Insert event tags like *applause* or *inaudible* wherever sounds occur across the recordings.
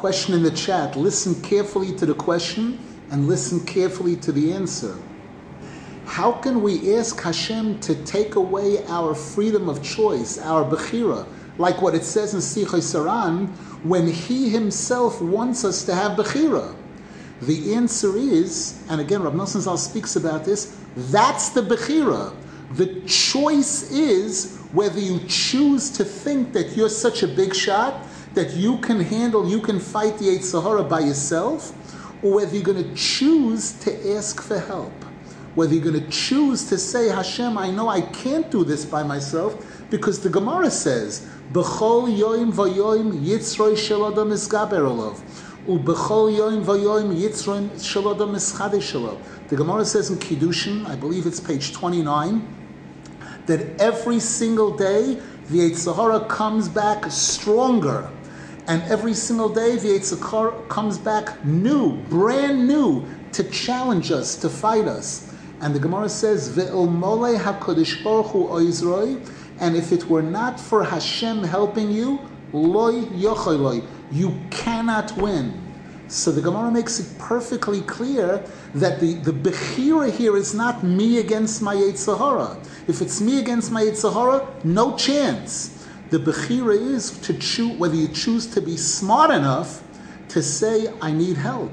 question in the chat. Listen carefully to the question and listen carefully to the answer. How can we ask Hashem to take away our freedom of choice, our bechira, like what it says in Sichos HaRan, when He Himself wants us to have bechira? The answer is, and again, Rav Nosson Zal speaks about this, that's the bechira. The choice is whether you choose to think that you're such a big shot that you can handle, you can fight the Yetzer Hara by yourself, or whether you're going to choose to ask for help. Whether you're going to choose to say, Hashem, I know I can't do this by myself, because the Gemara says, B'chol yoim v'yoim yitzroi shel isgaber olav. U'b'chol yoim v'yoim yitzroi shel adam ischadeh The Gemara says in Kiddushin, I believe it's page 29, that every single day the Yetzer Hara comes back stronger. And every single day the Yetzer Hara comes back new, brand new, to challenge us, to fight us. And the Gemara says, Ve'ilmole HaKadosh Baruch Hu oizroi, and if it were not for Hashem helping you, loy yochoiloi, you cannot win. So the Gemara makes it perfectly clear that the, the Bechira here is not me against my Yetzer Hara. If it's me against my Yetzer Hara, no chance. The Bechira is to choose, whether you choose to be smart enough to say, I need help.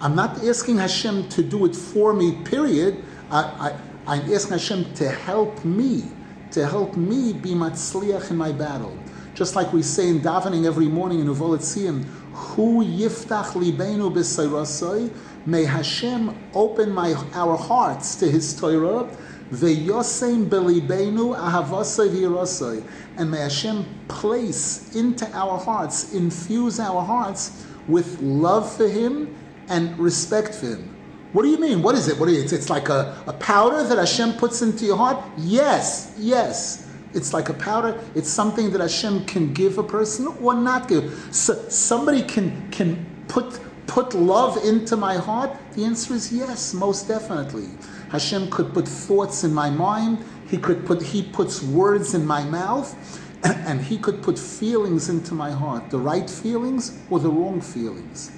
I'm not asking Hashem to do it for me, period. I, I, am asking Hashem to help me, to help me be matzliach in my battle. Just like we say in davening every morning in Uva L'Tziyon, Hu yiftach libenu b'sayrasoi. May Hashem open my, our hearts to His Torah. Ve'yosem belibenu ahavasoi v'yirasoi. And may Hashem place into our hearts, infuse our hearts with love for Him and respect for Him. What do you mean? What is it? What is it? It's, it's like a, a powder that Hashem puts into your heart? Yes, yes. It's like a powder. It's something that Hashem can give a person or not give. So somebody can can put put love into my heart. The answer is yes, most definitely. Hashem could put thoughts in my mind. He could put he puts words in my mouth, *clears throat* and he could put feelings into my heart. The right feelings or the wrong feelings.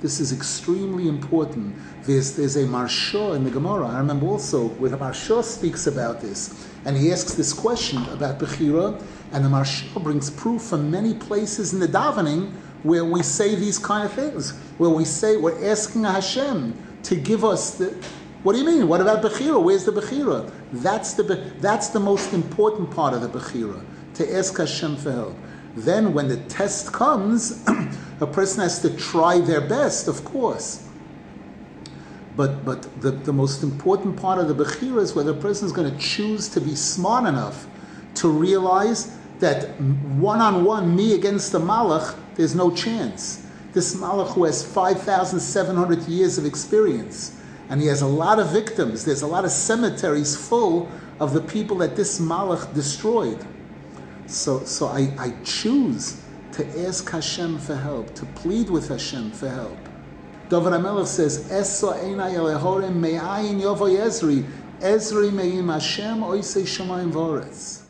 This is extremely important. There's, there's a Maharsha in the Gemara. I remember also where the Maharsha speaks about this. And he asks this question about Bechira, and the Maharsha brings proof from many places in the davening where we say these kind of things, where we say we're asking Hashem to give us the. What do you mean? What about Bechira? Where's the Bechira? That's the, that's the most important part of the Bechira, to ask Hashem for help. Then, when the test comes, *clears throat* a person has to try their best, of course. But, but the, the most important part of the Bechira is whether a person is going to choose to be smart enough to realize that one on one, me against the Malach, there's no chance. This Malach who has 5,700 years of experience, and he has a lot of victims, there's a lot of cemeteries full of the people that this Malach destroyed. So, so I, I choose to ask Hashem for help, to plead with Hashem for help. David HaMelech says, Esa einay elehorem me'ayin yovo Ezri, Ezri me'im Hashem oisei shamayim voretz.